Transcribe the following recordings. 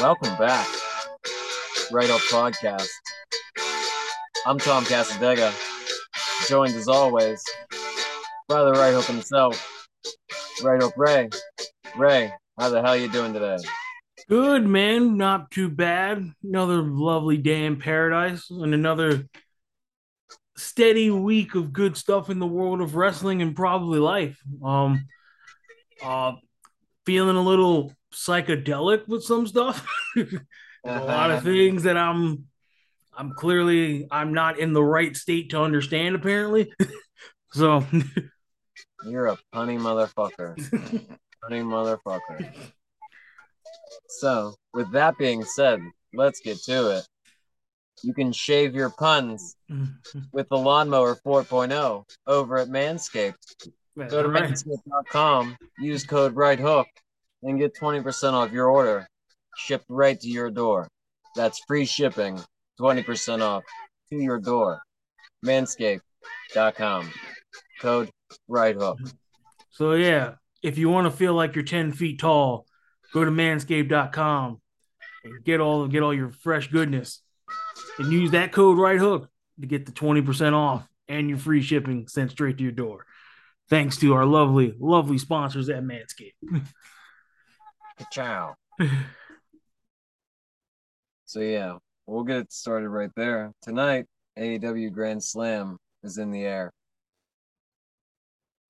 Welcome back. Right Up Podcast. I'm Tom Casadega, joined as always by the Right Hook himself, Right Hook Ray. Ray, how the hell are you doing today? Good man, not too bad. Another lovely day in paradise and another steady week of good stuff in the world of wrestling and probably life. Um uh feeling a little psychedelic with some stuff. a uh-huh. lot of things that I'm I'm clearly I'm not in the right state to understand apparently. so You're a punny motherfucker. punny motherfucker. So, with that being said, let's get to it. You can shave your puns with the Lawnmower 4.0 over at Manscaped. Go to Right. manscaped.com, use code RIGHTHOOK, and get 20% off your order shipped right to your door. That's free shipping, 20% off to your door. Manscaped.com, code right hook. So yeah, if you want to feel like you're 10 feet tall, go to manscaped.com and get all get all your fresh goodness. And use that code right hook to get the 20% off and your free shipping sent straight to your door. Thanks to our lovely, lovely sponsors at Manscaped. Ciao. So yeah, we'll get it started right there. Tonight, AEW Grand Slam is in the air.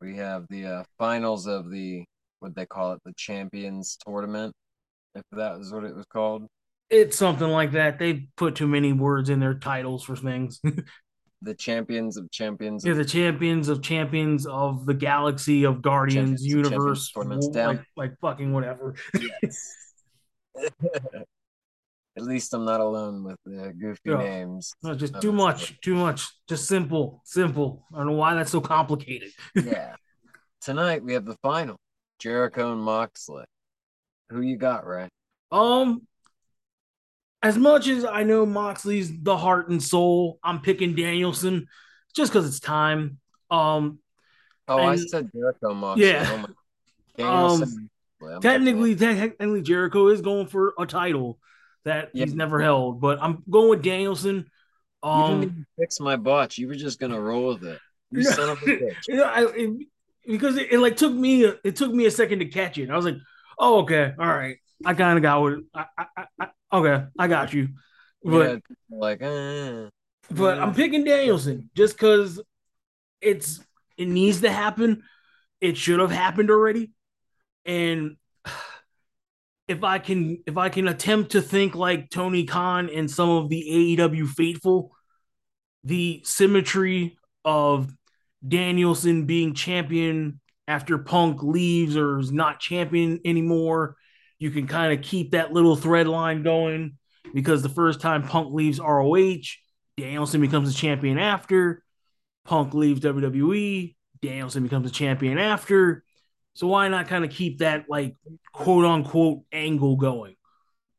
We have the uh, finals of the what they call it, the Champions Tournament, if that was what it was called. It's something like that. They put too many words in their titles for things. The Champions of Champions. Of, the champions of champions of the galaxy of Guardians Champions universe, like, down. like fucking whatever. yes. At least I'm not alone with the goofy Yeah. names. No, just too much, too much. Just simple, simple. I don't know why that's so complicated. yeah. Tonight we have the final. Jericho and Moxley. Who you got, Ray? Um, as much as I know Moxley's the heart and soul, I'm picking Danielson just because it's time. Um, Oh, I said Jericho Moxley. Yeah. Oh. Um, Well, technically, technically, Jericho is going for a title that Yeah. he's never held, but I'm going with Danielson. You didn't Um, fix my botch. You were just gonna roll with it. You son of a bitch. you know, I, it, because it, it like took me it took me a second to catch it. I was like, oh okay, all right. I kind of got what I, I okay, I got you. But Yeah, like, uh, but I'm picking Danielson just because it's it needs to happen. It should have happened already, and if I can if I can attempt to think like Tony Khan and some of the AEW faithful, the symmetry of Danielson being champion after Punk leaves or is not champion anymore, you can kind of keep that little thread line going because the first time Punk leaves ROH, Danielson becomes a champion after. Punk leaves WWE, Danielson becomes a champion after. So why not kind of keep that like quote unquote angle going?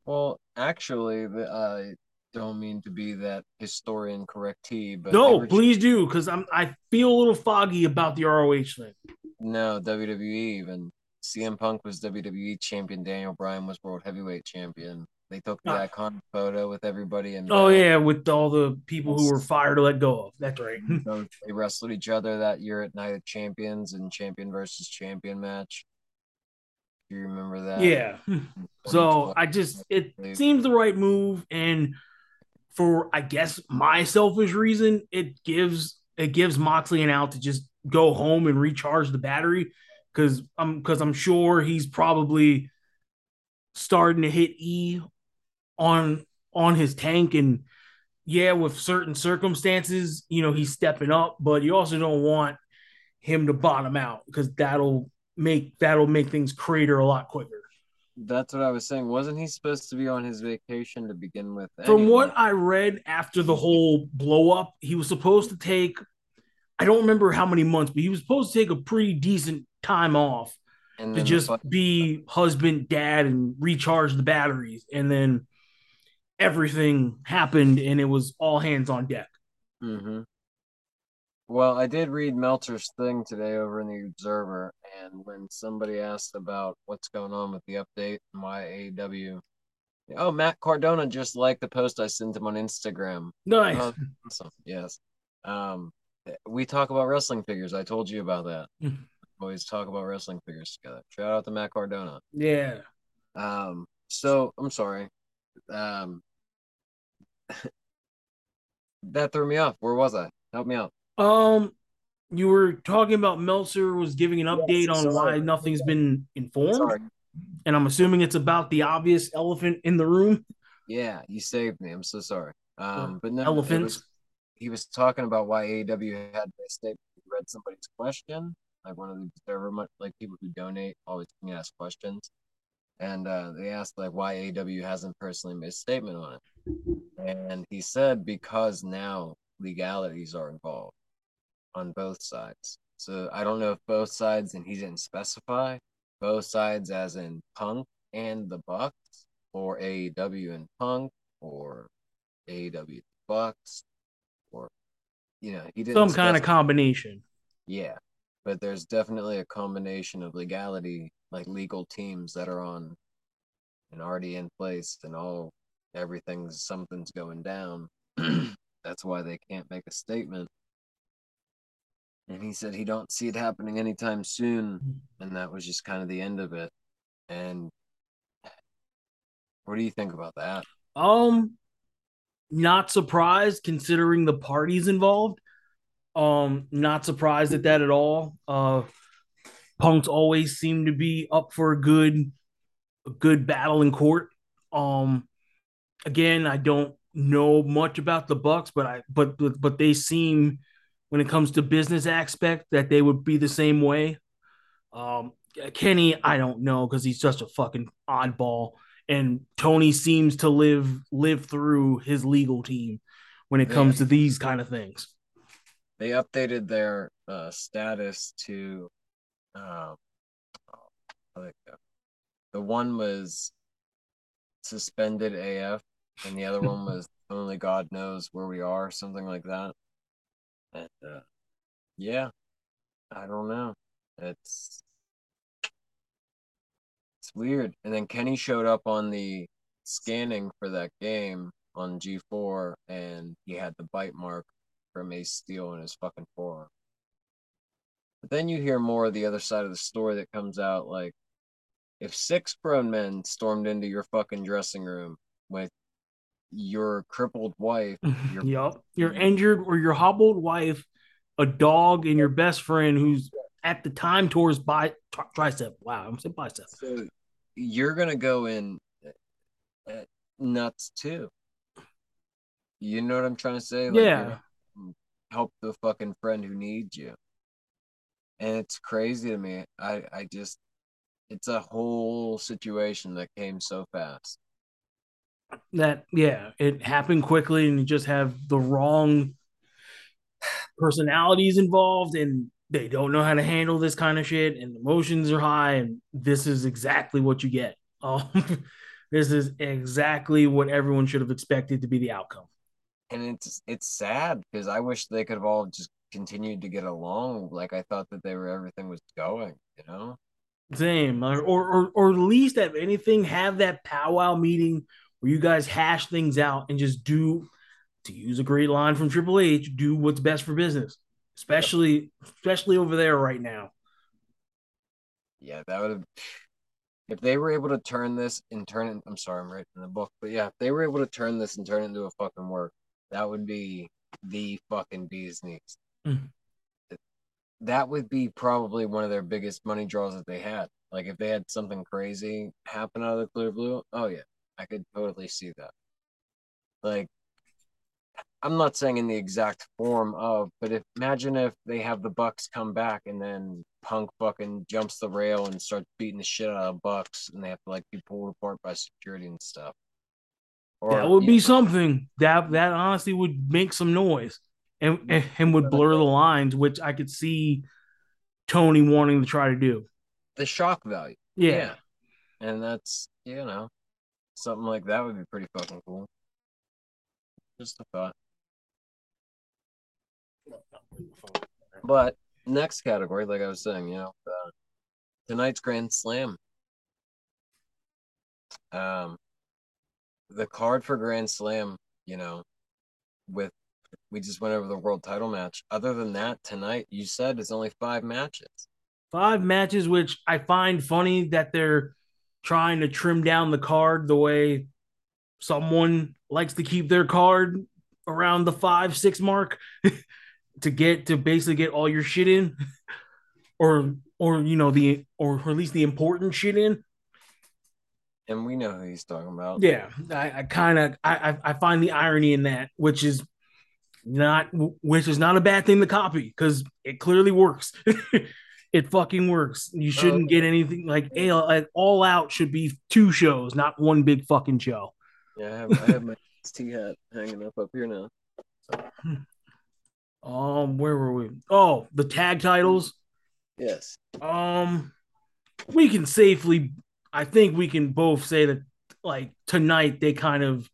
well, actually, the, I don't mean to be that historian correctee, but No, please do, because I'm I feel a little foggy about the ROH thing. no WWE even. CM Punk was WWE champion. Daniel Bryan was world heavyweight champion. They took the iconic photo with everybody and Oh uh, yeah, with all the people who were fired or let go of. That's right. they wrestled each other that year at Night of Champions and champion versus champion match. Do you remember that? yeah. So I just it seems the right move, and for I guess my selfish reason, it gives it gives Moxley an out to just go home and recharge the battery because I'm because I'm sure he's probably starting to hit E on on his tank and yeah, with certain circumstances, you know, he's stepping up, but you also don't want him to bottom out because that'll make that'll make things crater a lot quicker. That's what I was saying. Wasn't he supposed to be on his vacation to begin with? From what I read after the whole blow up, he was supposed to take I don't remember how many months, but he was supposed to take a pretty decent time off and to then the just be husband, dad, and recharge the batteries. And then everything happened and it was all hands on deck. Mhm. Well, I did read Meltzer's thing today over in the Observer, and when somebody asked about what's going on with the update and why AEW Oh, Matt Cardona just liked the post I sent him on Instagram. Nice. Oh, awesome. Yes. Um, we talk about wrestling figures. I told you about that. Always talk about wrestling figures together. Shout out to Matt Cardona. yeah. Um, so I'm sorry. Um, that threw me off. Where was I? Help me out. Um, you were talking about Meltzer was giving an update Yes, on why nothing's been informed, Sorry. and I'm assuming it's about the obvious elephant in the room. Yeah, you saved me. I'm so sorry. Um, but no, Elephants. was- he was talking about why AEW had a statement. He read somebody's question, like one of the observer, much like people who donate always can ask questions, and uh, they asked like why AW hasn't personally made a statement on it, and he said because now legalities are involved on both sides. So I don't know if both sides, and he didn't specify both sides as in Punk and the Bucks, or AEW and Punk, or AEW Bucks, or you know, he didn't Some kind of combination. yeah, but there's definitely a combination of legality, like legal teams that are on and already in place, and all everything's something's going down. That's why they can't make a statement. And he said he don't see it happening anytime soon, and that was just kind of the end of it. And what do you think about that? Um, not surprised considering the parties involved. Um, not surprised at that at all. Uh, punks always seem to be up for a good, a good battle in court. Um, again, I don't know much about the Bucks, but I but but, but they seem when it comes to business aspect that they would be the same way. Um, Kenny, I don't know because he's just a fucking oddball and Tony seems to live live through his legal team when it comes to these kind of things. They updated their uh, status to, um, the- the one was suspended AF, and the other one was only God knows where we are, something like that. And uh, yeah, I don't know. It's it's weird. And then Kenny showed up on the scanning for that game on G4, and he had the bite mark from Ace Steel in his fucking forearm. But then you hear more of the other side of the story that comes out like if six grown men stormed into your fucking dressing room with your crippled wife, your Yep. Your injured or your hobbled wife, a dog, and your best friend who's at the time his bi- tri- tricep. Wow, I'm saying bicep. so you're gonna go in uh, nuts too. You know what I'm trying to say? Like, Yeah. Help the fucking friend who needs you. And it's crazy to me. I I just it's a whole situation that came so fast. That yeah, it happened quickly, and you just have the wrong personalities involved, and they don't know how to handle this kind of shit, and emotions are high, and this is exactly what you get. Um, this is exactly what everyone should have expected to be the outcome. And it's it's sad because I wish they could have all just continued to get along. Like I thought that they were everything was going, you know. Same, or, or or at least if anything, have that powwow meeting where you guys hash things out and just do, to use a great line from Triple H, do what's best for business, especially especially over there right now. Yeah, that would have. If they were able to turn this and turn it, I'm sorry, I'm writing the book, but yeah, if they were able to turn this and turn it into a fucking work, that would be the fucking bee's knees. Mhm. That would be probably one of their biggest money draws that they had. Like if they had something crazy happen out of the clear blue, oh yeah, I could totally see that. Like, I'm not saying in the exact form of, but if imagine if they have the Bucks come back and then Punk fucking jumps the rail and starts beating the shit out of Bucks, and they have to like be pulled apart by security and stuff. Or that would be know, something that that honestly would make some noise and and, and would blur the lines, which I could see Tony wanting to try to do. the shock value. Yeah, And that's you know, something like that would be pretty fucking cool. Just a thought. But next category, like I was saying, you know, uh, tonight's Grand Slam. Um, the card for Grand Slam, you know, with we just went over the world title match. Other than that, tonight you said it's only five matches. Five matches, which I find funny that they're trying to trim down the card the way someone likes to keep their card around the five, six mark to get to basically get all your shit in. or or you know, the or, or at least the important shit in. And we know who he's talking about. Yeah, I, I kind of I, I find the irony in that, which is not which is not a bad thing to copy because it clearly works. it fucking works. You shouldn't uh, get anything like, like all out should be two shows, not one big fucking show. Yeah, I have, I have my T hat hanging up up here now. Um, where were we? Oh, the tag titles. Yes. Um, we can safely, I think we can both say that, like tonight, they kind of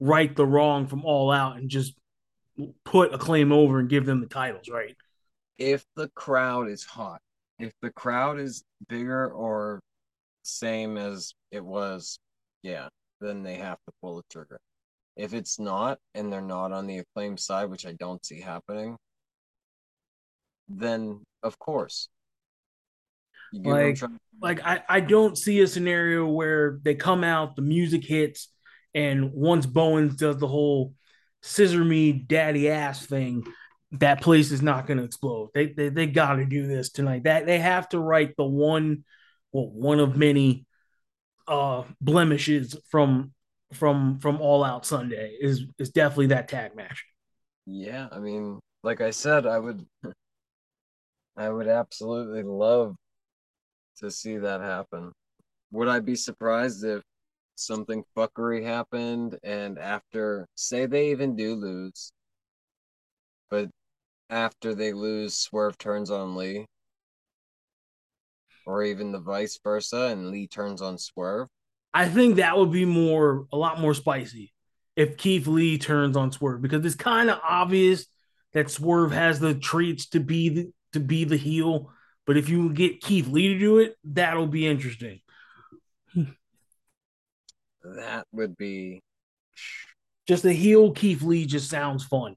right the wrong from all out and just put Acclaim over and give them the titles, right? If the crowd is hot, if the crowd is bigger or same as it was, yeah, then they have to pull the trigger. If it's not, and they're not on the acclaim side, which I don't see happening, then of course. Like, like I, I don't see a scenario where they come out, the music hits, and once Bowens does the whole scissor me daddy ass thing, that place is not going to explode. They they, they got to do this tonight. That they have to write the one, well, one of many uh blemishes from from from All Out Sunday is is definitely that tag match. Yeah, I mean, like I said, I would I would absolutely love to see that happen. Would I be surprised if something fuckery happened and after say they even do lose but after they lose swerve turns on lee? Or even the vice versa and lee turns on swerve? I think that would be more a lot more spicy if keith lee turns on swerve because it's kind of obvious that swerve has the traits to be the, to be the heel but if you get keith lee to do it that'll be interesting that would be just a heel Keith Lee just sounds fun.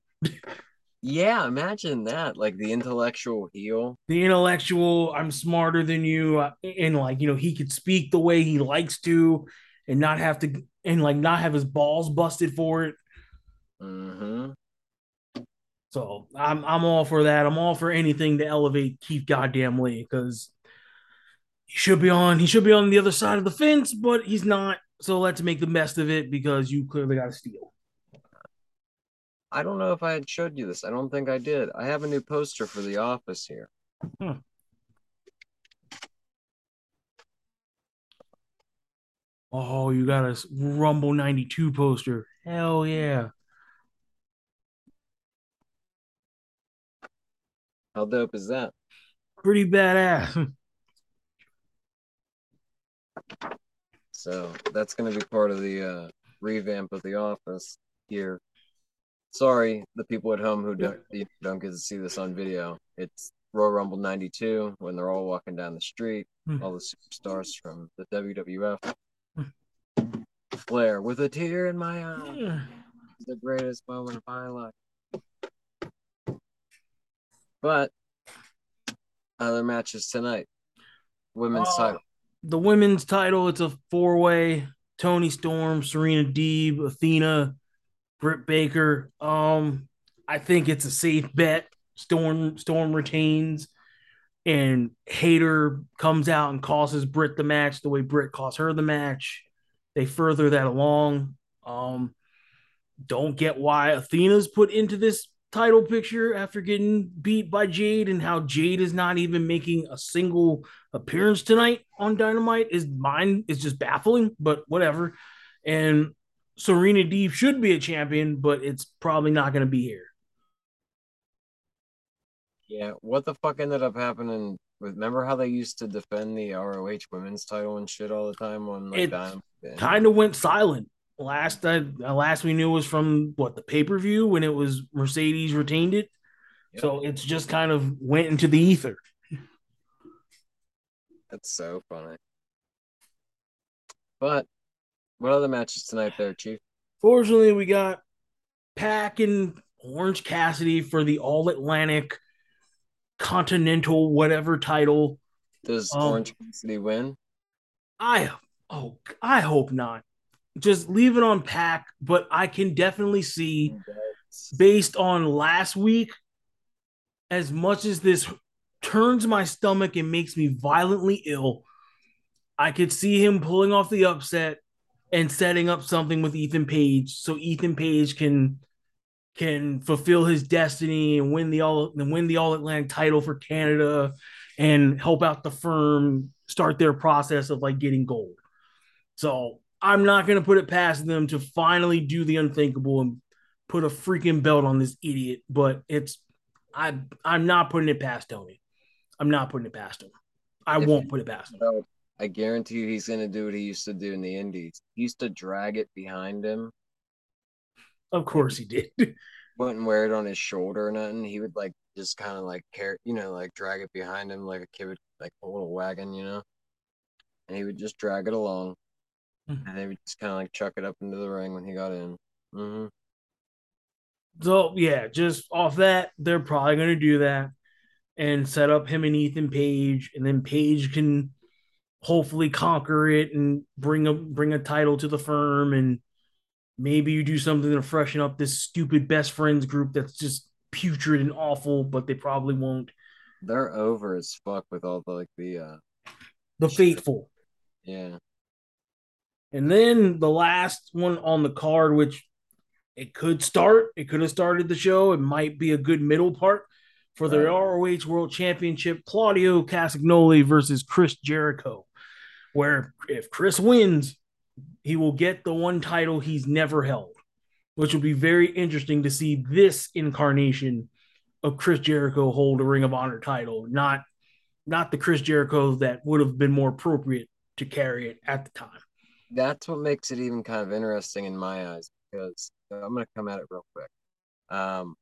yeah, imagine that. Like the intellectual heel. The intellectual, I'm smarter than you. Uh, and like, you know, he could speak the way he likes to and not have to, and like not have his balls busted for it. Mm-hmm. So I'm I'm all for that. I'm all for anything to elevate Keith Goddamn Lee because he should be on he should be on the other side of the fence, but he's not. So let's make the best of it because you clearly got a steal. I don't know if I had showed you this. I don't think I did. I have a new poster for The Office here. Hmm. Oh, you got a Rumble 92 poster. Hell yeah. How dope is that? Pretty badass. So that's going to be part of the uh, revamp of the office here. Sorry, the people at home who don't don't get to see this on video. It's Royal Rumble '92 when they're all walking down the street, mm. all the superstars from the WWF. Flair with a tear in my eye. Mm. The greatest moment of my life. But other matches tonight. Women's uh, title the women's title, it's a four way Toni Storm, Serena Deeb, Athena, Britt Baker. Um, I think it's a safe bet. Storm Storm retains, and Hayter comes out and causes Britt the match the way Britt cost her the match. They further that along. Um, don't get why Athena's put into this title picture after getting beat by Jade and how Jade is not even making a single appearance tonight on Dynamite is mine is just baffling, but whatever. And Serena Deeb should be a champion, but it's probably not going to be here. Yeah, what the fuck ended up happening? Remember how they used to defend the ROH women's title and shit all the time on like Dynamite? Kind of went silent last uh, last we knew was from what the pay per view when it was Mercedes retained it. Yep. So it's just kind of went into the ether. That's so funny. But What other matches tonight, there, Chief? Fortunately, we got PAC and Orange Cassidy for the All Atlantic Continental whatever title. Does um, Orange Cassidy win? I oh I hope not. Just leave it on PAC, but I can definitely see based on last week, as much as this turns my stomach and makes me violently ill, I could see him pulling off the upset and setting up something with Ethan Page so Ethan Page can can fulfill his destiny and win the all and win the all Atlantic title for Canada and help out the firm start their process of like getting gold. So I'm not gonna put it past them to finally do the unthinkable and put a freaking belt on this idiot, but it's I I'm not putting it past Tony. I'm not putting it past him. I if won't put it past him. I guarantee you he's gonna do what he used to do in the Indies. He used to drag it behind him. Of course he did. Wouldn't wear it on his shoulder or nothing. He would like just kind of like carry, you know, like drag it behind him like a kid would like a little wagon, you know. And he would just drag it along, mm-hmm. and they would just kind of like chuck it up into the ring when he got in. Mm-hmm. So yeah, just off that, they're probably gonna do that and set up him and Ethan Page, and then Page can hopefully conquer it and bring a bring a title to the firm and maybe you do something to freshen up this stupid best friends group that's just putrid and awful but they probably won't they're over as fuck with all the like the uh the faithful yeah and then the last one on the card which it could start it could have started the show it might be a good middle part for the. Uh. ROH World Championship Claudio Castagnoli versus Chris Jericho where if Chris wins, he will get the one title he's never held, which will be very interesting to see this incarnation of Chris Jericho hold a Ring of Honor title, not not the Chris Jericho that would have been more appropriate to carry it at the time. That's what makes it even kind of interesting in my eyes because I'm going to come at it real quick. Um,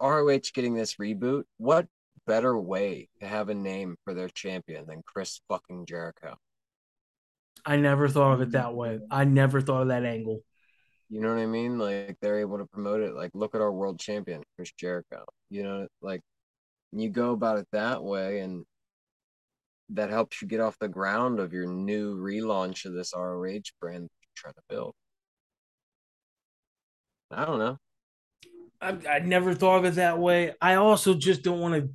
ROH getting this reboot, what better way to have a name for their champion than Chris fucking Jericho? I never thought of it that way. I never thought of that angle. You know what I mean? Like they're able to promote it. Like, look at our world champion, Chris Jericho. You know, like you go about it that way, and that helps you get off the ground of your new relaunch of this ROH brand you're trying to build. I don't know. I, I never thought of it that way. I also just don't want to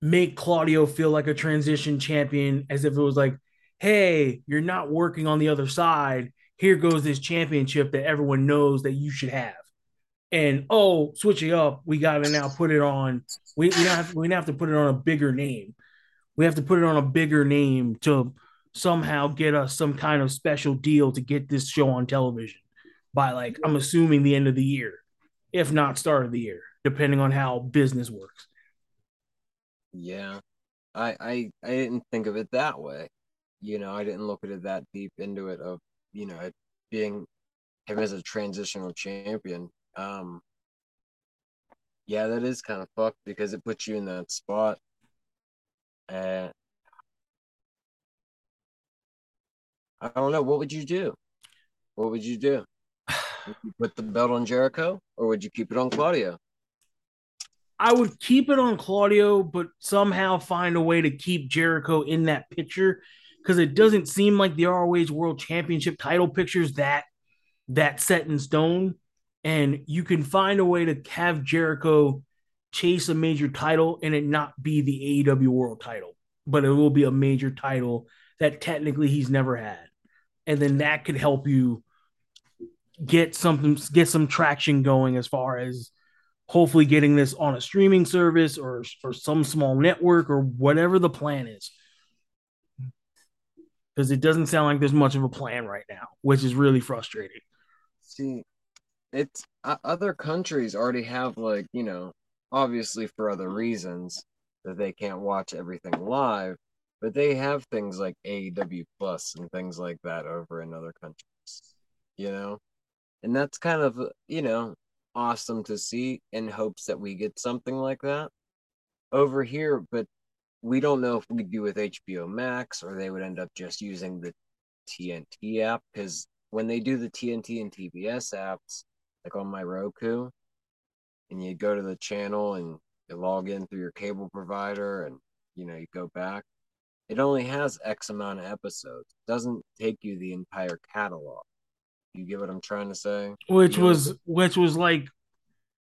make Claudio feel like a transition champion as if it was like, hey, you're not working on the other side. Here goes this championship that everyone knows that you should have. And oh, switching up, we got to now put it on. We, we don't have we have to put it on a bigger name. We have to put it on a bigger name to somehow get us some kind of special deal to get this show on television by like I'm assuming the end of the year, if not start of the year, depending on how business works. Yeah. I I I didn't think of it that way you know, I didn't look at it that deep into it of, you know, it being him as a transitional champion. Um, yeah, that is kind of fucked because it puts you in that spot. And I don't know. What would you do? What would you do? Would you put the belt on Jericho or would you keep it on Claudio? I would keep it on Claudio, but somehow find a way to keep Jericho in that picture because it doesn't seem like the ROH World Championship title pictures that that set in stone. And you can find a way to have Jericho chase a major title and it not be the AEW World title, but it will be a major title that technically he's never had. And then that could help you get something get some traction going as far as hopefully getting this on a streaming service or or some small network or whatever the plan is because it doesn't sound like there's much of a plan right now, which is really frustrating. See, it's uh, other countries already have like you know, obviously for other reasons that they can't watch everything live, but they have things like AEW Plus and things like that over in other countries, you know, and that's kind of you know awesome to see in hopes that we get something like that over here, but we don't know if we'd be with HBO Max or they would end up just using the TNT app because when they do the TNT and TBS apps, like on my Roku, and you go to the channel and you log in through your cable provider and you know you go back, it only has X amount of episodes. It doesn't take you the entire catalog. You get what I'm trying to say? which You know, was which was like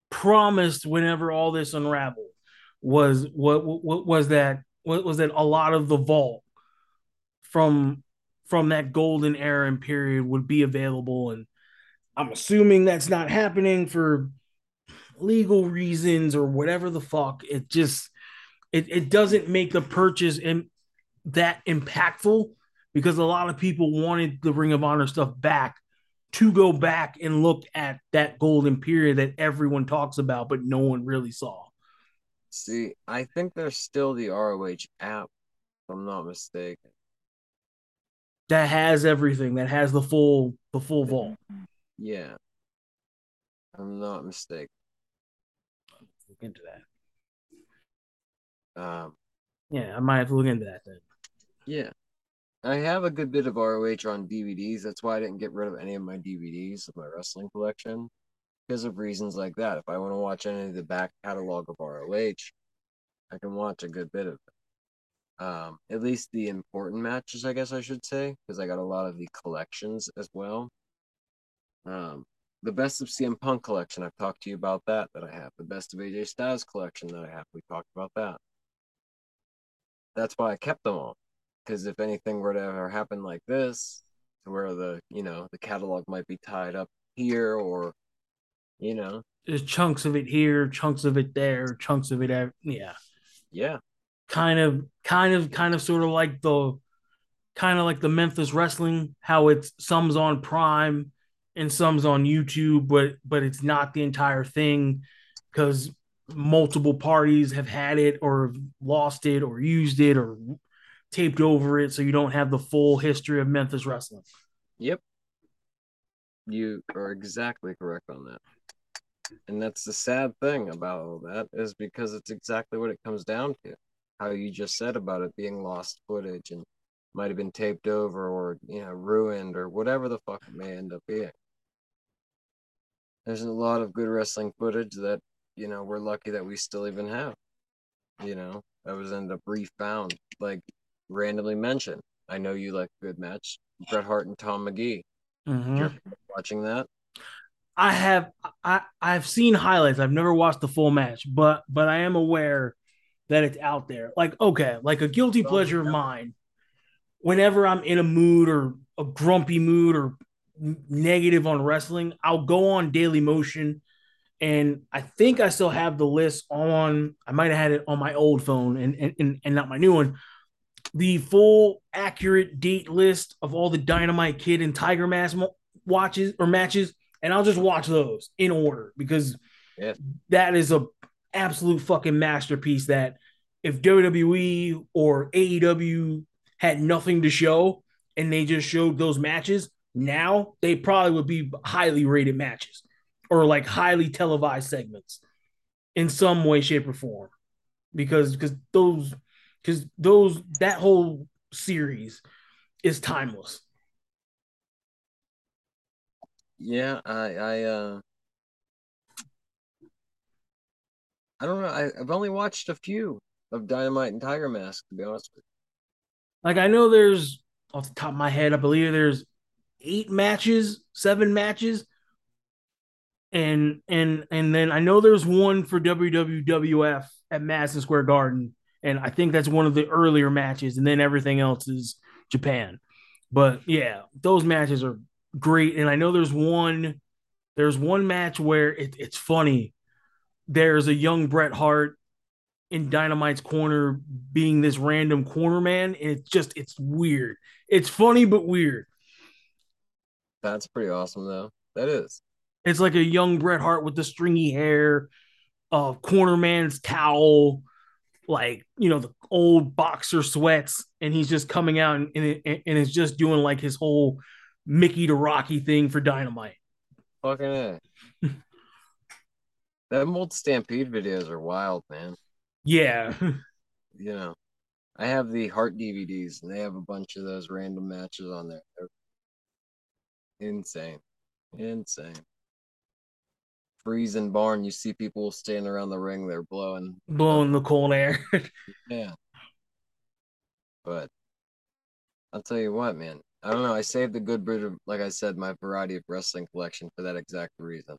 promised whenever all this unraveled was what what was that what was that a lot of the vault from from that golden era and period would be available and i'm assuming that's not happening for legal reasons or whatever the fuck it just it, it doesn't make the purchase in, that impactful because a lot of people wanted the ring of honor stuff back to go back and look at that golden period that everyone talks about but no one really saw See, I think there's still the ROH app, if I'm not mistaken. that has everything that has the full the full vault Yeah. I'm not mistaken. Look into that Um, yeah i might have to look into that then yeah. I have a good bit of ROH on DVDs. That's why I didn't get rid of any of my DVDs of my wrestling collection because of reasons like that. If I want to watch any of the back catalog of ROH, I can watch a good bit of it. Um, at least the important matches, I guess I should say, because I got a lot of the collections as well. Um, the best of CM Punk collection, I've talked to you about that. That I have the best of AJ Styles collection that I have. We talked about that. That's why I kept them all, because if anything were to ever happen like this, to where the you know the catalog might be tied up here, or you know, there's chunks of it here chunks of it there chunks of it ev- yeah yeah, kind of kind of kind of sort of like the kind of like the memphis wrestling how it's some's on prime and some's on youtube but but it's not the entire thing because multiple parties have had it or lost it or used it or taped over it so you don't have the full history of memphis wrestling Yep. You are exactly correct on that. And that's the sad thing about all that is because it's exactly what it comes down to. How you just said about it being lost footage and might have been taped over or, you know, ruined or whatever the fuck it may end up being. There's a lot of good wrestling footage that, you know, we're lucky that we still even have. You know, that was ended up refound, like randomly mentioned. I know you like a good match. Bret Hart and Tom Magee. Mhm. You're watching that? I have I I've seen highlights. I've never watched the full match, but but I am aware that it's out there. Like okay, like a guilty pleasure of mine. Whenever I'm in a mood or a grumpy mood or negative on wrestling, I'll go on Daily Motion, and I think I still have the list on. I might have had it on my old phone and and and, not my new one. The full accurate date list of all the Dynamite Kid and Tiger Mask watches or matches and I'll just watch those in order because Yeah. that is a absolute fucking masterpiece that if WWE or AEW had nothing to show and they just showed those matches, now they probably would be highly rated matches or like highly televised segments in some way, shape, or form. Because because those because those that whole series is timeless. Yeah, I I uh I don't know. I, I've only watched a few of Dynamite and Tiger Mask, to be honest with Like I know there's off the top of my head, I believe there's eight matches, seven matches, and and and then I know there's one for WWF at Madison Square Garden, and I think that's one of the earlier matches, and then everything else is Japan. But yeah, those matches are great, and I know there's one there's one match where it, it's funny. There's a young Bret Hart in Dynamite's corner being this random corner man, and it's just it's weird. It's funny but weird. That's pretty awesome, though. That is. It's like a young Bret Hart with the stringy hair, uh, corner man's towel, like you know the old boxer sweats, and he's just coming out and and, and is just doing like his whole Mickey to Rocky thing for Dynamite. Fucking A. Them old Stampede videos are wild, man. Yeah, You know, I have the Hart DVDs, and they have a bunch of those random matches on there. They're, Insane. Insane. Freezing barn, you see people standing around the ring, they're blowing blowing the cold air. yeah. But I'll tell you what, man. I don't know. I saved the good bit of, like I said, my variety of wrestling collection for that exact reason.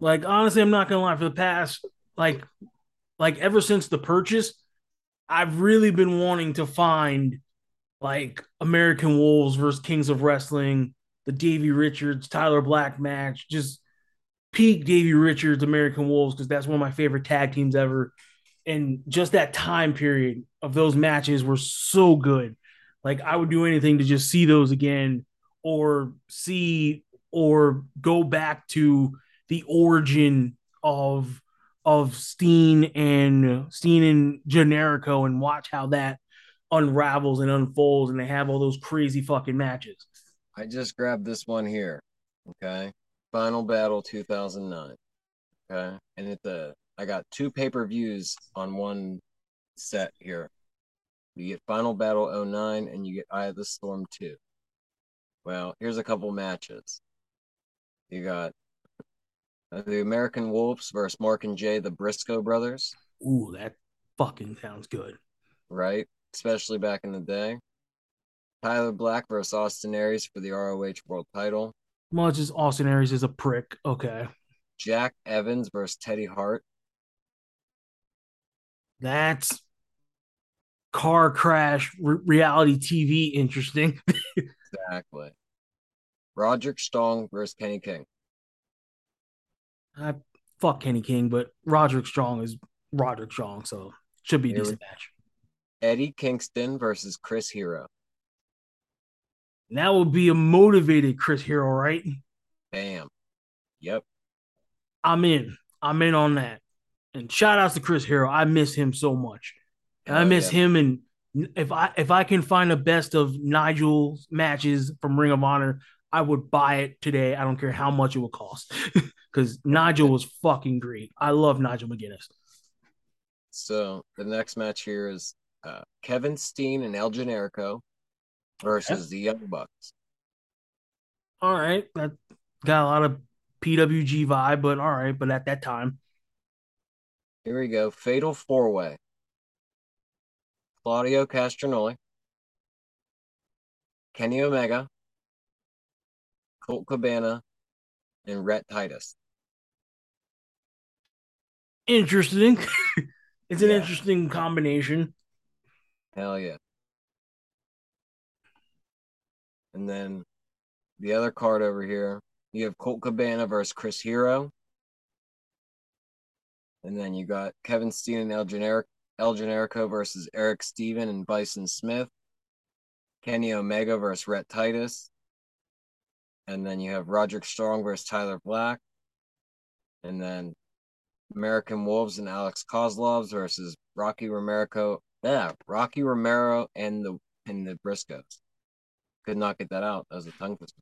Like honestly, I'm not gonna lie. For the past, like, like ever since the purchase, I've really been wanting to find like American Wolves versus Kings of Wrestling, the Davey Richards, Tyler Black match, just peak Davey Richards, American Wolves, because that's one of my favorite tag teams ever. And just that time period of those matches were so good. Like I would do anything to just see those again or see or go back to the origin of of Steen and Steen and Generico and watch how that unravels and unfolds and they have all those crazy fucking matches. I just grabbed this one here. Okay. Final Battle 2009. Okay. And it's a, I got two pay per views on one set here. You get Final Battle 09 and you get Eye of the Storm 2. Well, here's a couple matches. You got the American Wolves versus Mark and Jay, the Briscoe brothers. Ooh, that fucking sounds good. Right? Especially back in the day. Tyler Black versus Austin Aries for the ROH World title. Much as Austin Aries is a prick. Okay. Jack Evans versus Teddy Hart. That's car crash re- reality TV interesting. exactly. Roderick Strong versus Kenny King. I fuck Kenny King, but Roderick Strong is Roderick Strong, so should be a decent match. Eddie Kingston versus Chris Hero. And that will be a motivated Chris Hero, right? Bam. Yep. I'm in. I'm in on that. And shout outs to Chris Hero. I miss him so much. Oh, I miss yeah. him and if I if I can find a best of Nigel's matches from Ring of Honor, I would buy it today. I don't care how much it would cost. Because Nigel was fucking great. I love Nigel McGuinness. So the next match here is uh, Kevin Steen and El Generico versus the Young Bucks. All right, that got a lot of PWG vibe, but all right. But at that time, here we go. Fatal four way. Claudio Castagnoli, Kenny Omega, Colt Cabana, and Rhett Titus. Interesting. it's an yeah. interesting combination. Hell yeah. And then the other card over here, you have Colt Cabana versus Chris Hero. And then you got Kevin Steen and El, El Generico versus Eric Steven and Bison Smith. Kenny Omega versus Rhett Titus. And then you have Roderick Strong versus Tyler Black. And then American Wolves and Alex Kozlovs versus Rocky Romero. Yeah, Rocky Romero and the and the Briscoes. Could not get that out. as a tongue twister.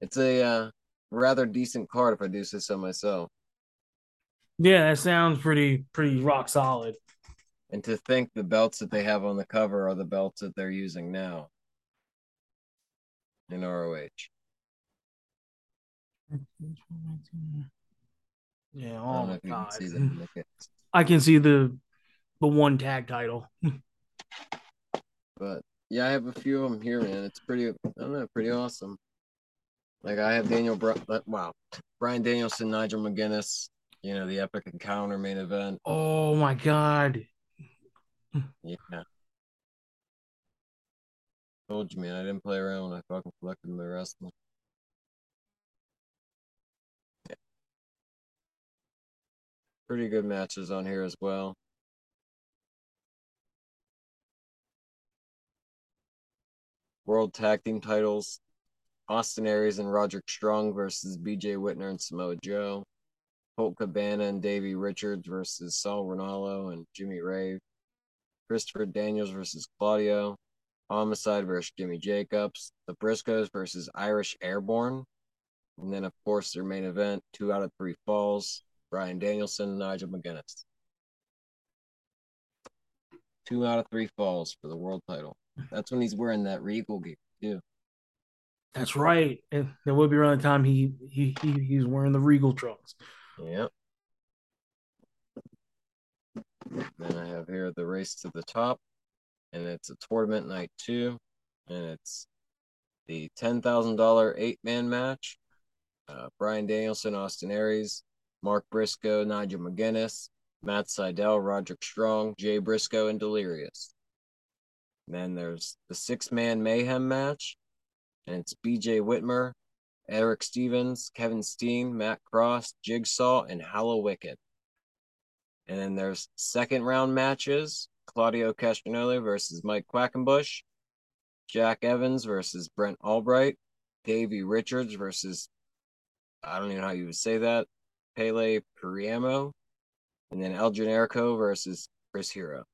It's a uh, rather decent card if I do say so myself. Yeah, that sounds pretty pretty rock solid. And to think the belts that they have on the cover are the belts that they're using now in ROH. Yeah, oh my god. I can see the the one tag title. but yeah, I have a few of them here, man. It's pretty, I don't know, pretty awesome. Like I have Daniel, Br- uh, wow, Brian Danielson, Nigel McGuinness. You know the epic encounter main event. Oh my god. Yeah. Told you, man. I didn't play around when I fucking collected my wrestling. Yeah. Pretty good matches on here as well. World Tag Team titles. Austin Aries and Roderick Strong versus BJ Whitmer and Samoa Joe. Colt Cabana and Davey Richards versus Sal Rinauro and Jimmy Rave. Christopher Daniels versus Claudio. Homicide versus Jimmy Jacobs. The Briscoes versus Irish Airborne. And then, of course, their main event, two out of three falls. Brian Danielson, and Nigel McGuinness. Two out of three falls for the world title. That's when he's wearing that Regal gear too. That's right. And that would be around the time he he he he's wearing the Regal trunks. Yep. Then I have here the race to the top, and it's a tournament night two, and it's the ten thousand dollar eight man match. Uh, Bryan Danielson, Austin Aries, Mark Briscoe, Nigel McGuinness, Matt Sydal, Roderick Strong, Jay Briscoe, and Delirious. And then there's the six man mayhem match, and it's BJ Whitmer, Eric Stevens, Kevin Steen, Matt Cross, Jigsaw, and Hallowicked. And then there's second round matches Claudio Castagnoli versus Mike Quackenbush, Jack Evans versus Brent Albright, Davey Richards versus, I don't even know how you would say that, Pelle Primeau, and then El Generico versus Chris Hero.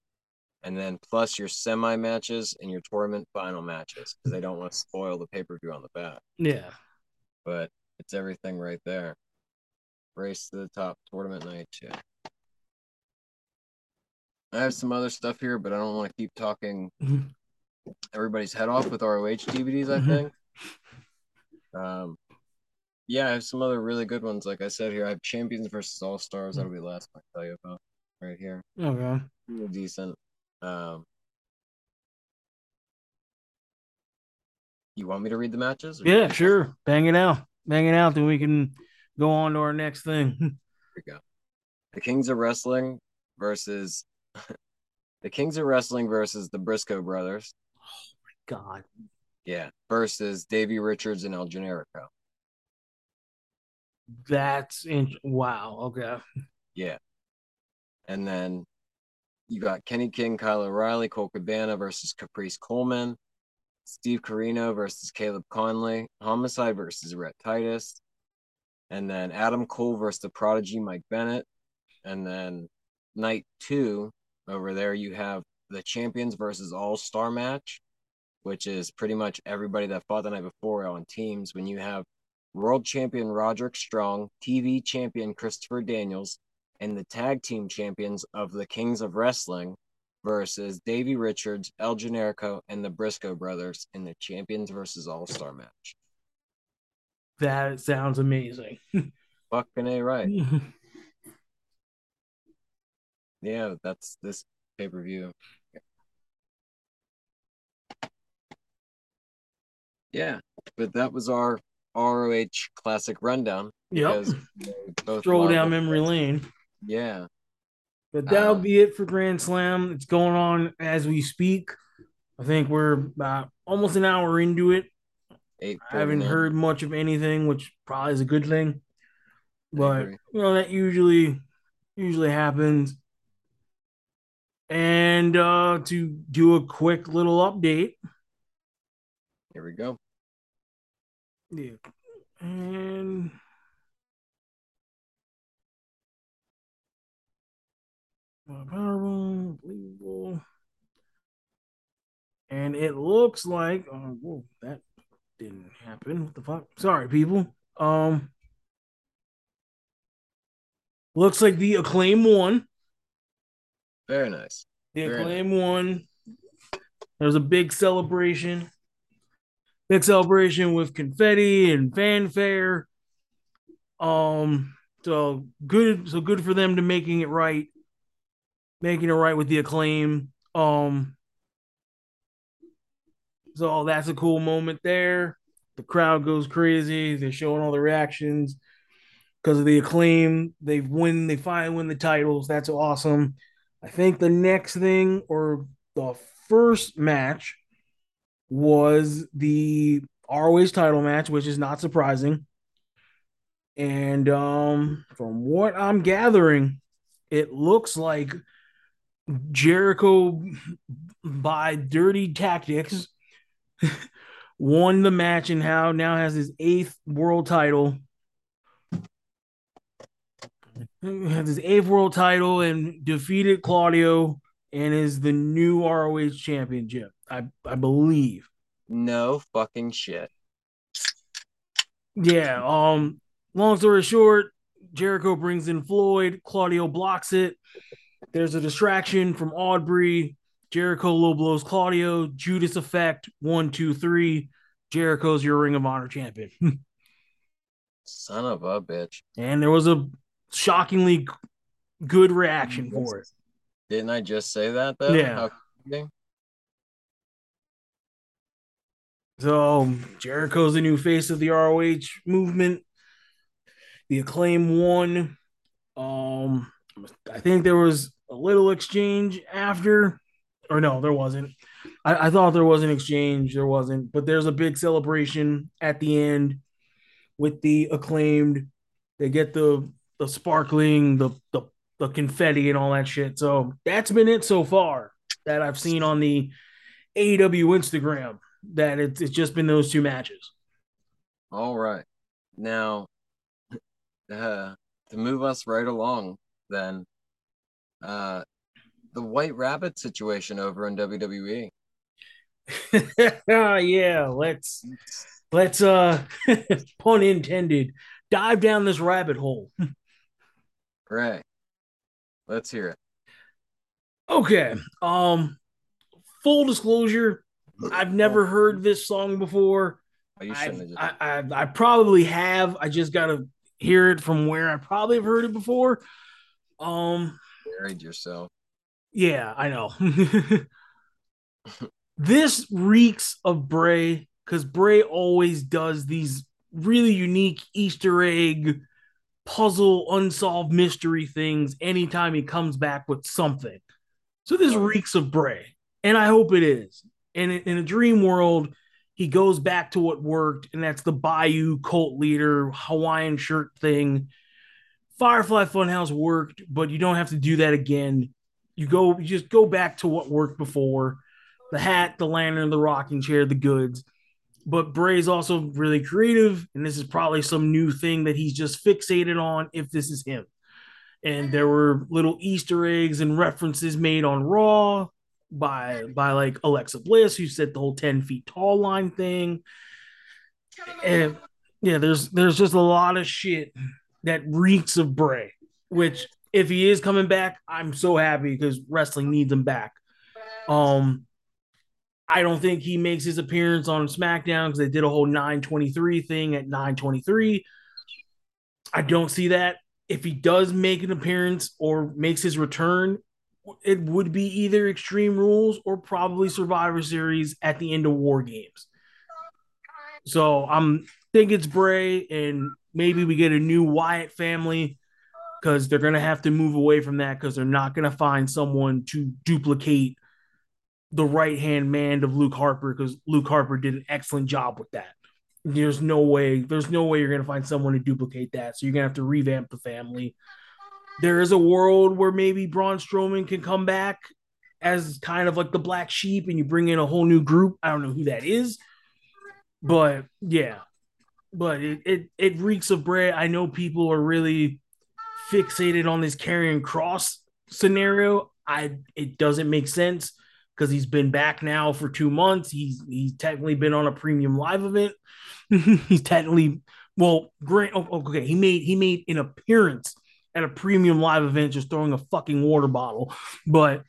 And then plus your semi matches and your tournament final matches because they don't want to spoil the pay per view on the back. Yeah. But it's everything right there. Race to the top tournament night too. I have some other stuff here, but I don't want to keep talking everybody's head off with ROH DVDs, I Mhm. think. Um, yeah, I have some other really good ones. Like I said here, I have Champions versus All Stars. That'll be the last one I tell you about right here. Okay. Really decent. Um, you want me to read the matches? Yeah, sure. Bang it out. Bang it out. Then we can go on to our next thing. Here we go. The Kings of Wrestling versus the Kings of Wrestling versus the Briscoe brothers. Oh my god. Yeah, versus Davey Richards and El Generico. That's in- wow. Okay. Yeah. And then you got Kenny King, Kyle O'Reilly, Colt Cabana versus Caprice Coleman, Steve Corino versus Caleb Konley, Homicide versus Rhett Titus, and then Adam Cole versus the Prodigy Mike Bennett. And then night two over there, you have the Champions versus All Star match, which is pretty much everybody that fought the night before on teams. When you have World Champion Roderick Strong, TV Champion Christopher Daniels, and the tag team champions of the Kings of Wrestling versus Davey Richards, El Generico, and the Briscoe brothers in the Champions versus All Star match. That sounds amazing. Fucking A right. Yeah, that's this pay per view. Yeah, but that was our ROH classic rundown. we Stroll down memory lane. Yeah, But that'll Um, be it for Grand Slam. It's going on as we speak. I think we're about almost an hour into it. I haven't heard much of anything, which probably is a good thing. But you know that usually usually happens. And uh to do a quick little update. Here we go. Yeah. And Powerball, unbelievable. And it looks like oh whoa, that didn't happen. What the fuck? Sorry, people. Um looks like the acclaim won. Very nice. The Very acclaim won. There was a big celebration. Big celebration with confetti and fanfare. Um, so good, so good for them to making it right, making it right with the acclaim. Um, so that's a cool moment there. The crowd goes crazy. They're showing all the reactions because of the acclaim. They win. They finally win the titles. That's awesome. I think the next thing or the first match was the ROH title match, which is not surprising. And um, from what I'm gathering, it looks like Jericho, by dirty tactics, won the match and how now has his eighth world title. Has his eighth world title and defeated Claudio and is the new ROH championship. I I believe. No fucking shit. Yeah. Um. Long story short, Jericho brings in Floyd. Claudio blocks it. There's a distraction from Aubrey. Jericho low blows Claudio. Judas effect. One, two, three. Jericho's your Ring of Honor champion. Son of a bitch. And there was a shockingly good reaction for it. Didn't I just say that though? Yeah. So Jericho's the new face of the ROH movement. The acclaim won. Um, I think there was a little exchange after, or no, there wasn't. I, I thought there was an exchange. There wasn't, but there's a big celebration at the end with the acclaimed. They get the the sparkling, the the the confetti and all that shit. So that's been it so far that I've seen on the AEW Instagram. That it's it's just been those two matches. All right, now uh, to move us right along, then uh, the White Rabbit situation over in WWE. yeah, let's let's uh pun intended dive down this rabbit hole. right. Let's hear it. Okay. Um full disclosure, I've never heard this song before. Oh, I, I, I, I probably have. I just gotta hear it from where I probably have heard it before. Um buried yourself. Yeah, I know. this reeks of Bray because Bray always does these really unique Easter egg puzzle unsolved mystery things anytime he comes back with something. So this reeks of Bray, and I hope it is. And in a dream world, he goes back to what worked, and that's the Bayou cult leader Hawaiian shirt thing. Firefly Funhouse worked, but you don't have to do that again. You go, you just go back to what worked before the hat, the lantern, the rocking chair, the goods but Bray's also really creative, and this is probably some new thing that he's just fixated on if this is him. And there were little Easter eggs and references made on Raw by by like Alexa Bliss, who said the whole 10 feet tall line thing. And yeah, there's there's just a lot of shit that reeks of Bray, which if he is coming back, I'm so happy because wrestling needs him back. Um, I don't think he makes his appearance on SmackDown because they did a whole 923 thing at 923. I don't see that. If he does make an appearance or makes his return, it would be either Extreme Rules or probably Survivor Series at the end of War Games. So I'm think it's Bray, and maybe we get a new Wyatt family because they're gonna have to move away from that because they're not gonna find someone to duplicate the right hand man of Luke Harper because Luke Harper did an excellent job with that. There's no way, there's no way you're gonna find someone to duplicate that. So you're gonna have to revamp the family. There is a world where maybe Braun Strowman can come back as kind of like the black sheep, and you bring in a whole new group. I don't know who that is, but yeah, but it it, it reeks of Bray. I know people are really fixated on this Karrion Kross scenario. I it doesn't make sense because he's been back now for two months. He's he's technically been on a premium live event. he's technically well, Grant. Oh, okay, he made he made an appearance at a premium live event, just throwing a fucking water bottle. But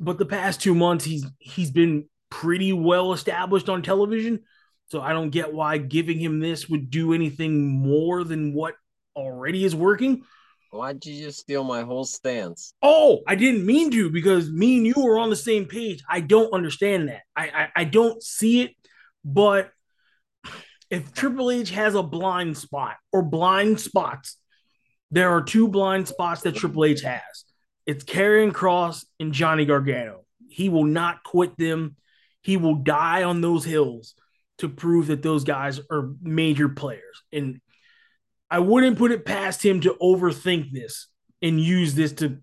but the past two months, he's he's been pretty well established on television. So I don't get why giving him this would do anything more than what already is working. Why'd you just steal my whole stance? Oh, I didn't mean to because me and you were on the same page. I don't understand that. I, I, I don't see it, but if Triple H has a blind spot or blind spots, there are two blind spots that Triple H has. It's Karrion Kross and Johnny Gargano. He will not quit them. He will die on those hills to prove that those guys are major players. And I wouldn't put it past him to overthink this and use this to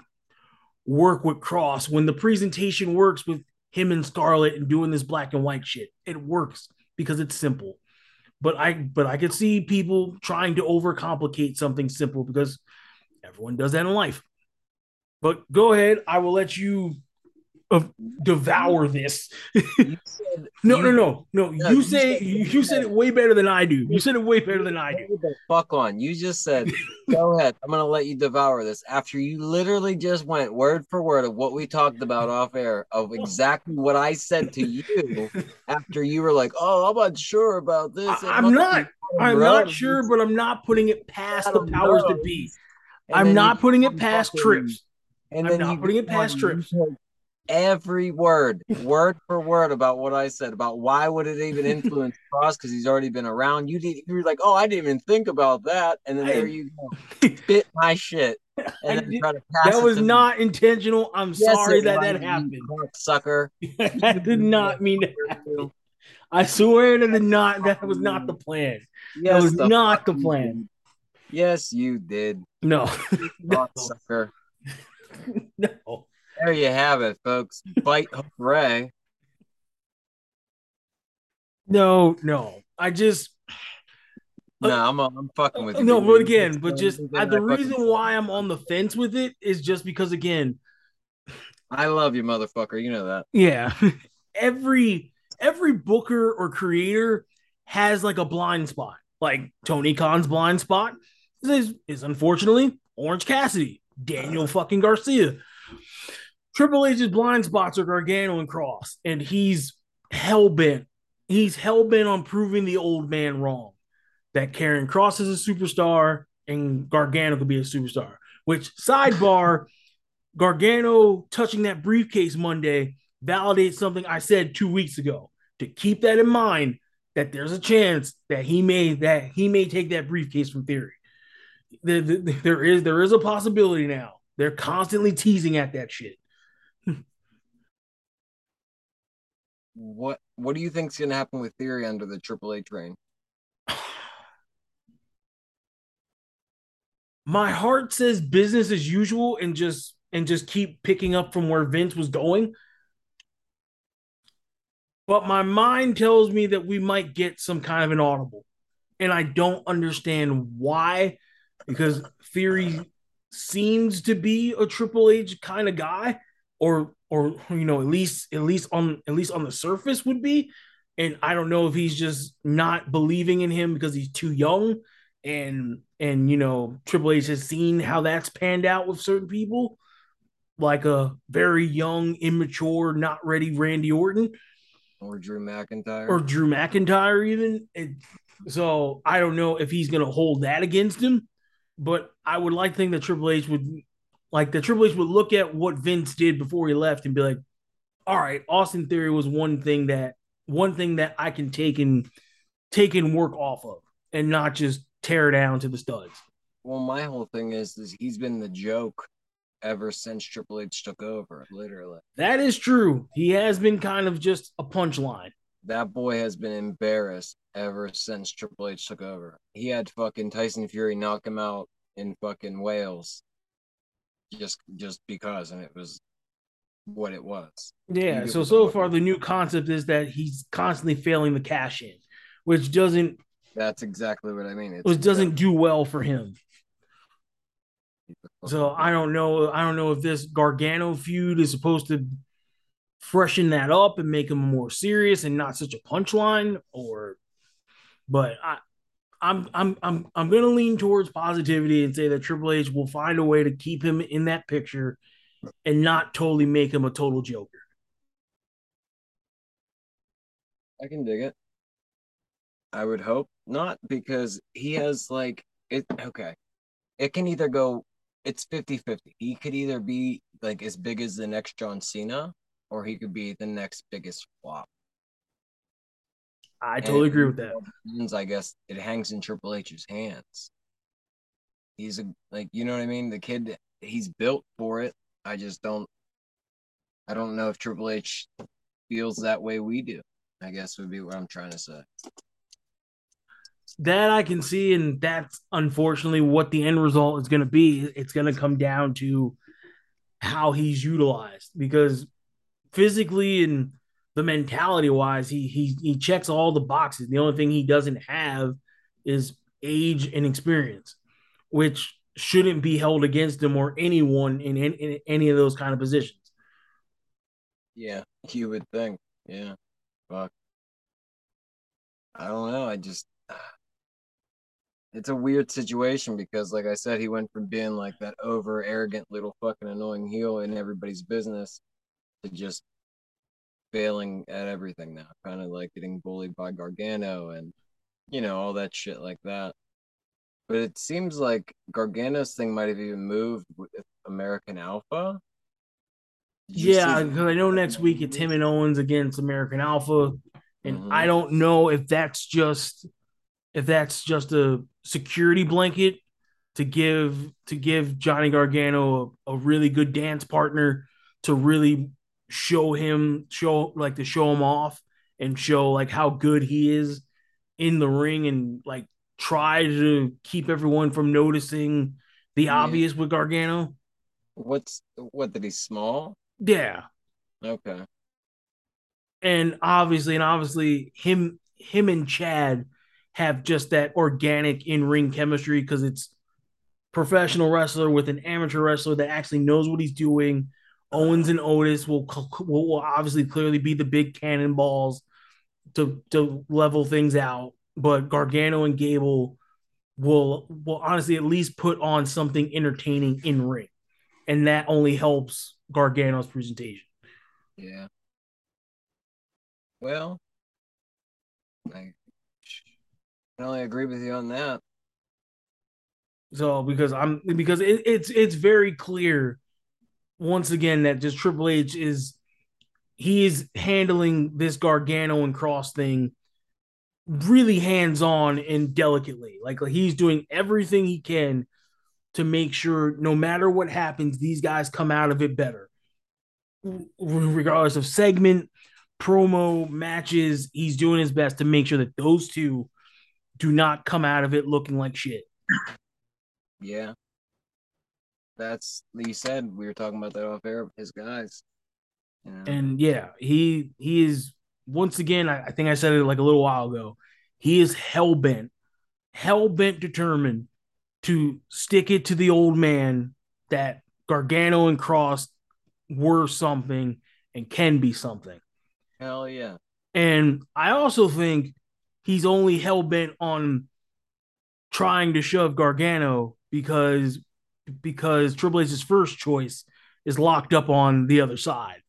work with Kross when the presentation works with him and Scarlett and doing this black and white shit. It works because it's simple. But I but I could see people trying to overcomplicate something simple because everyone does that in life. But go ahead, I will let you of devour this. No, no, no, no. You say said- you, said it way better than I do. You said it way better than I do. Fuck on. You just said, go ahead. I'm gonna let you devour this after you literally just went word for word of what we talked about off air of exactly what I said to you after you were like, "Oh, I'm not sure about this." I, am not. I'm not sure, but I'm not putting it past the powers that be. I'm not putting it past trips. And I'm then not you putting it past trips. Every word, word for word about what I said about why would it even influence Kross because he's already been around. You did. You were like, "Oh, I didn't even think about that," and then I- there you go, spit my shit, and then did- try to pass That was to me. not intentional. I'm Yes, sorry that that happened. sucker. I did not mean that. I swear that did not. That was not the plan. That was the not the plan. Yes, you did, No, no, sucker. no. There you have it, folks. Fight hooray. No, no. I just No, I'm I'm fucking with you. Uh, no, but again, but just uh, the I reason why I'm on the fence with it is just because again, I love you, motherfucker. You know that. yeah, every every booker or creator has like a blind spot. Like Tony Khan's blind spot is, is unfortunately Orange Cassidy, Daniel fucking Garcia. Triple H's blind spots are Gargano and Kross, and he's hell bent. He's hell bent on proving the old man wrong. That Karrion Kross is a superstar and Gargano could be a superstar. Which sidebar, Gargano touching that briefcase Monday validates something I said two weeks ago. To keep that in mind, that there's a chance that he may that he may take that briefcase from Theory. There, there- is there is a possibility now. They're constantly teasing at that shit. What What do you think's gonna happen with Theory under the AAA train? My heart says business as usual and just and just keep picking up from where Vince was going. But my mind tells me that we might get some kind of an audible. And I don't understand why because Theory seems to be a Triple H kind of guy or or you know at least at least on at least on the surface would be. And I don't know if he's just not believing in him because he's too young. And and you know Triple H has seen how that's panned out with certain people. Like a very young immature not ready Randy Orton. Or Drew McIntyre? or Drew McIntyre even. And so I don't know if he's going to hold that against him, but I would like to think that Triple H would like the Triple H would look at what Vince did before he left and be like, all right, Austin Theory was one thing that one thing that I can take and take and work off of and not just tear down to the studs. Well, my whole thing is, is he's been the joke ever since Triple H took over. Literally, That is true. He has been kind of just a punchline. that boy has been embarrassed ever since Triple H took over. He had fucking Tyson Fury knock him out in fucking Wales, just just because, and it was what it was. Yeah. So so far the new concept is that he's constantly failing the cash in, which doesn't That's exactly what I mean. It's which doesn't do well for him. So I don't know. I don't know if this Gargano feud is supposed to freshen that up and make him more serious and not such a punchline, or. But I, I'm I'm I'm I'm gonna lean towards positivity and say that Triple H will find a way to keep him in that picture and not totally make him a total joker. I can dig it. I would hope not because he has like it okay. It can either go it's 50-50. He could either be like as big as the next John Cena or he could be the next biggest flop. I totally agree with that. Means I guess it hangs in Triple H's hands. He's a like you know what I mean? The kid he's built for it. I just don't I don't know if Triple H feels that way we do. I guess would be what I'm trying to say. that I can see, and that's unfortunately what the end result is going to be. It's going to come down to how he's utilized because physically and the mentality wise, he he he checks all the boxes. The only thing he doesn't have is age and experience, which shouldn't be held against him or anyone in, in, in any of those kind of positions. Yeah, you would think. Yeah. Fuck. I don't know. I just it's a weird situation because like I said, he went from being like that over arrogant little fucking annoying heel in everybody's business to just failing at everything now. Kind of like getting bullied by Gargano and you know, all that shit like that. But it seems like Gargano's thing might have even moved with American Alpha. Yeah, because I know next week it's him and Owens against American Alpha, and mm-hmm. I don't know if that's just if that's just a security blanket to give to give Johnny Gargano a, a really good dance partner to really show him show like to show him off and show like how good he is in the ring and like try to keep everyone from noticing the yeah. obvious with Gargano. What's what did he small? Yeah. Okay. And obviously, and obviously, him him and Chad have just that organic in ring chemistry because it's professional wrestler with an amateur wrestler that actually knows what he's doing. Owens and Otis will will, will obviously clearly be the big cannonballs to to level things out, but Gargano and Gable will will honestly at least put on something entertaining in ring, and that only helps Gargano's presentation. Yeah. Well, I can only agree with you on that. So because I'm because it, it's it's very clear once again that just Triple H is he is handling this Gargano and Kross thing really hands on and delicately. Like, like he's doing everything he can to make sure no matter what happens, these guys come out of it better. Regardless of segment, promo, matches, he's doing his best to make sure that those two do not come out of it looking like shit. Yeah. That's Lee said we were talking about that off air his guys. And yeah, he he is once again, I, I think I said it like a little while ago. He is hell bent, hell bent determined to stick it to the old man that Gargano and Kross were something and can be something. Hell yeah. And I also think he's only hell bent on trying to shove Gargano because because Triple H's first choice is locked up on the other side.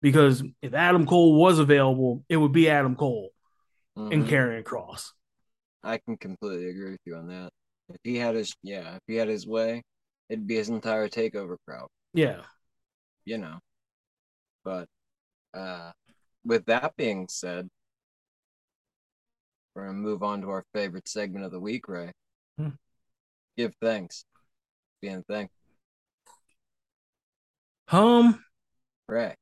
Because if Adam Cole was available, it would be Adam Cole mm-hmm. and Karrion Kross. I can completely agree with you on that. If he had his yeah, if he had his way, it'd be his entire takeover crowd. Yeah. You know. But uh with that being said, we're gonna move on to our favorite segment of the week, Ray. Hmm. Give thanks. Being thankful. Home. Right.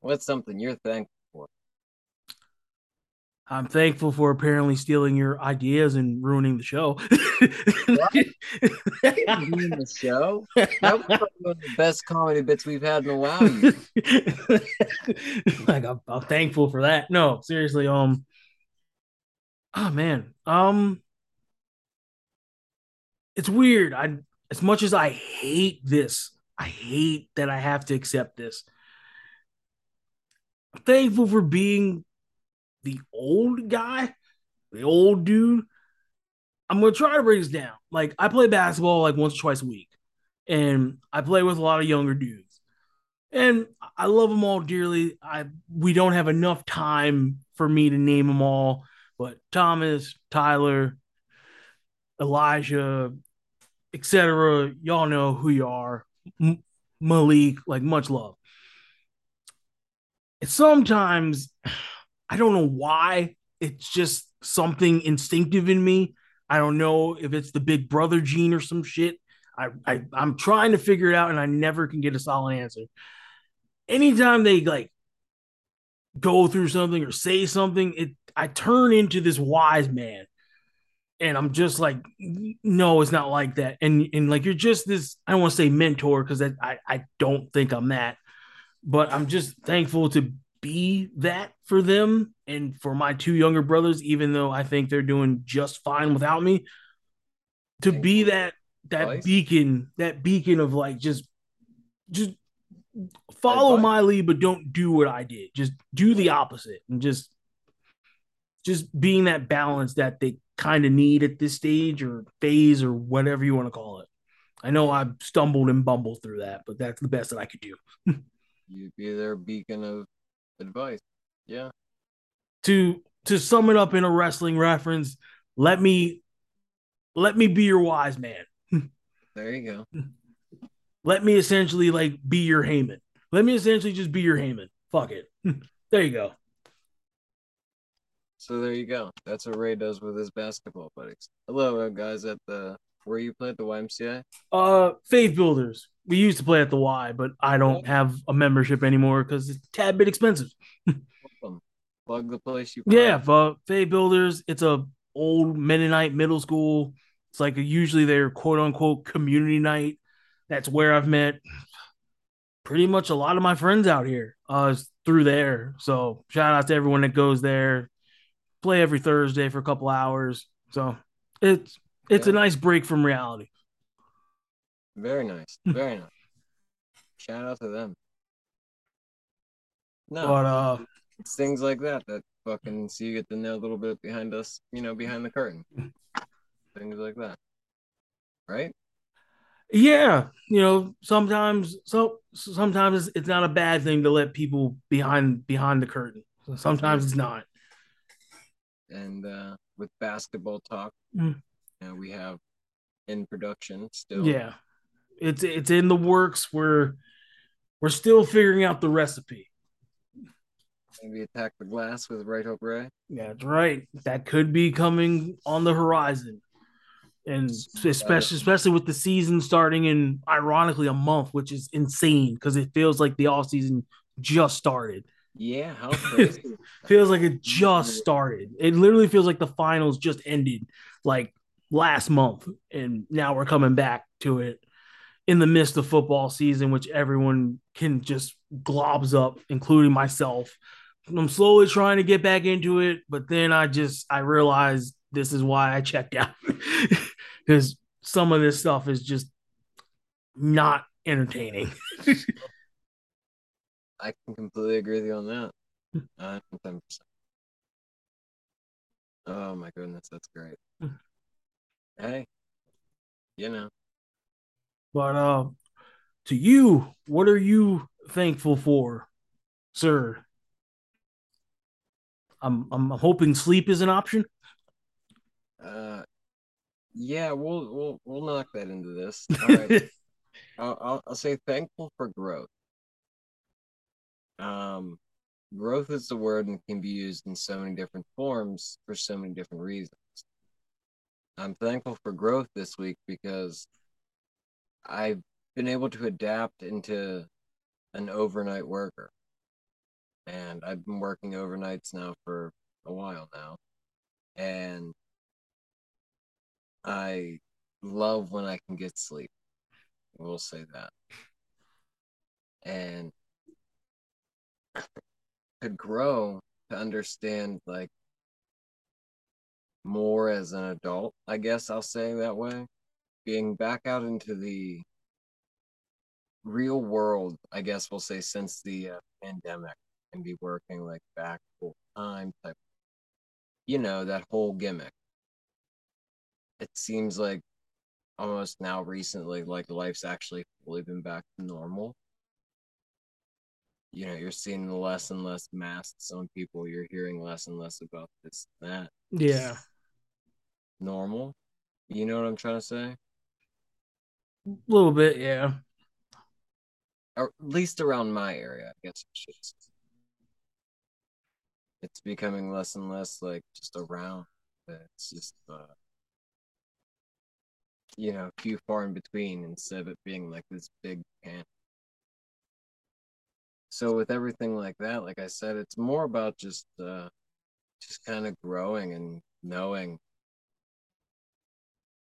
what's something you're thankful for? I'm thankful for apparently stealing your ideas and ruining the show. ruining the show? That was one of the best comedy bits we've had in a while. like I'm, I'm thankful for that. No, seriously. Um, oh man um it's weird i as much as i hate this i hate that i have to accept this. I'm thankful for being the old guy the old dude. I'm gonna try to break this down. Like i play basketball like once or twice a week and i play with a lot of younger dudes. And i love them all dearly. I we don't have enough time for me to name them all but Thomas, Tyler, Elijah, etc., y'all know who you are. M- Malik, like much love. And sometimes I don't know why. It's just something instinctive in me. I don't know if it's the big brother gene or some shit. I, I I'm trying to figure it out and I never can get a solid answer. Anytime they like go through something or say something, it I turn into this wise man. And I'm just like, no, it's not like that. And and like you're just this, I don't want to say mentor because I, I don't think I'm that, but I'm just thankful to be that for them and for my two younger brothers, even though I think they're doing just fine without me. To be that that beacon, that beacon of like just just follow Advice. my lead, but don't do what I did. Just do the opposite and just just being that balance that they kind of need at this stage or phase or whatever you want to call it. I know I've stumbled and bumbled through that, but that's the best that I could do. You'd be their beacon of advice. Yeah. To to sum it up in a wrestling reference, let me let me be your wise man. There you go. Let me essentially like be your Heyman. Let me essentially just be your Heyman. Fuck it. there you go. So there you go. That's what Ray does with his basketball buddies. Hello, uh, guys at the where you play at the YMCA. Uh, Faith Builders. We used to play at the Y, but I don't have a membership anymore because it's a tad bit expensive. Plug the place you. Yeah, but Faith Builders. It's a old Mennonite middle school. It's like usually their quote unquote community night. That's where I've met pretty much a lot of my friends out here. Uh, through there. So shout out to everyone that goes there. Play every Thursday for a couple hours. So it's it's a nice break from reality. Very nice. Very nice. Shout out to them. No, But uh, it's things like that that fucking so you get to know a little bit behind us, you know, behind the curtain. things like that. Right? yeah, you know, sometimes so sometimes it's, it's not a bad thing to let people behind behind the curtain. Sometimes it's not. And uh with basketball talk, Mm. you know, we have in production still. Yeah, it's it's in the works. We're we're still figuring out the recipe. Maybe attack the glass with Right Hook Ray. Yeah, that's right. That could be coming on the horizon, and especially especially with the season starting in ironically a month, which is insane because it feels like the off season just started. Yeah, how crazy. Feels like it just started. It literally feels like the finals just ended like last month, and now we're coming back to it in the midst of football season, which everyone can just globs up, including myself. I'm slowly trying to get back into it, but then I just I realized this is why I checked out because some of this stuff is just not entertaining. I can completely agree with you on that. 10%. Oh my goodness, that's great. Hey, you know, But uh to you, what are you thankful for, sir? I'm I'm hoping sleep is an option. uh, yeah, we'll we'll we'll knock that into this. All right, I'll, I'll I'll say thankful for growth. Um, growth is the word and can be used in so many different forms for so many different reasons. I'm thankful for growth this week because I've been able to adapt into an overnight worker. And I've been working overnights now for a while now. And I love when I can get sleep. We'll say that. And to grow, to understand like more as an adult, I guess I'll say that way. Being back out into the real world, I guess we'll say since the uh, pandemic and be working like back full time type, you know, that whole gimmick. It seems like almost now recently, like life's actually fully been back to normal. You know, you're seeing less and less masks on people. You're hearing less and less about this, that yeah. normal. You know what I'm trying to say? A little bit, yeah. Or at least around my area, I guess I should say. It's becoming less and less like just around. It's just uh you know, few far in between instead of it being like this big pan. So with everything like that, like I said, it's more about just uh just kind of growing and knowing.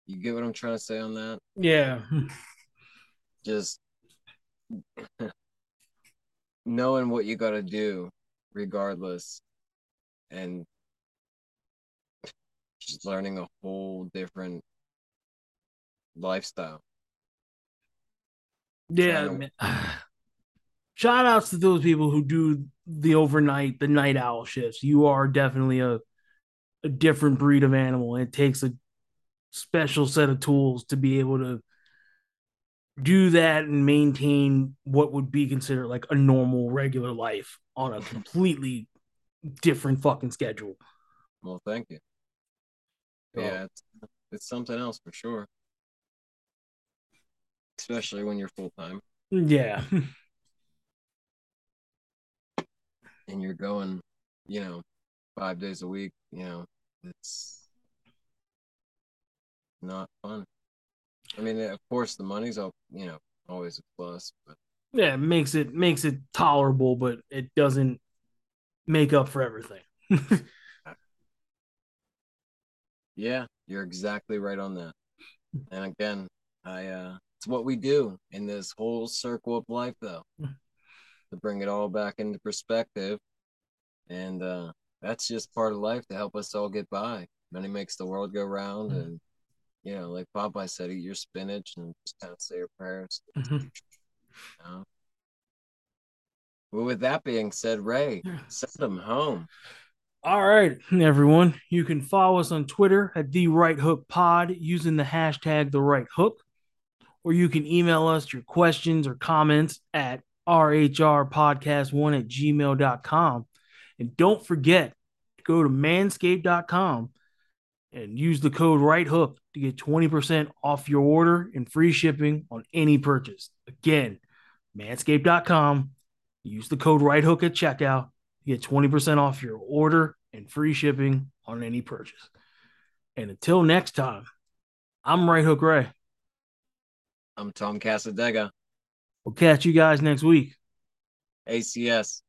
You get what I'm trying to say on that? Yeah. just knowing what you got to do regardless and just learning a whole different lifestyle Yeah. Shout outs to those people who do the overnight, the night owl shifts. You are definitely a a different breed of animal. It takes a special set of tools to be able to do that and maintain what would be considered like a normal regular life on a completely different fucking schedule. Well, thank you. Yeah, it's, it's something else for sure. Especially when you're full time. Yeah. and you're going, you know, five days a week, you know, it's not fun. I mean, of course, the money's up, you know, always a plus, but yeah, it makes it makes it tolerable, but it doesn't make up for everything. yeah, you're exactly right on that. And again, I uh it's what we do in this whole circle of life though. To bring it all back into perspective. And uh that's just part of life to help us all get by. Money makes the world go round mm-hmm. and you know, like Popeye said, eat your spinach and just kind of say your prayers. Mm-hmm. You know? Well, with that being said, Ray, send them home. All right, everyone. You can follow us on Twitter at the Right Hook Pod using the hashtag the Right Hook, or you can email us your questions or comments at rhrpodcast1 at gmail.com. And don't forget to go to manscaped.com and use the code Right Hook to get 20% off your order and free shipping on any purchase. Again, manscaped.com. Use the code Right Hook at checkout to get 20% off your order and free shipping on any purchase. And until next time, I'm Right Hook Ray. I'm Tom Casadega. We'll catch you guys next week. ACS.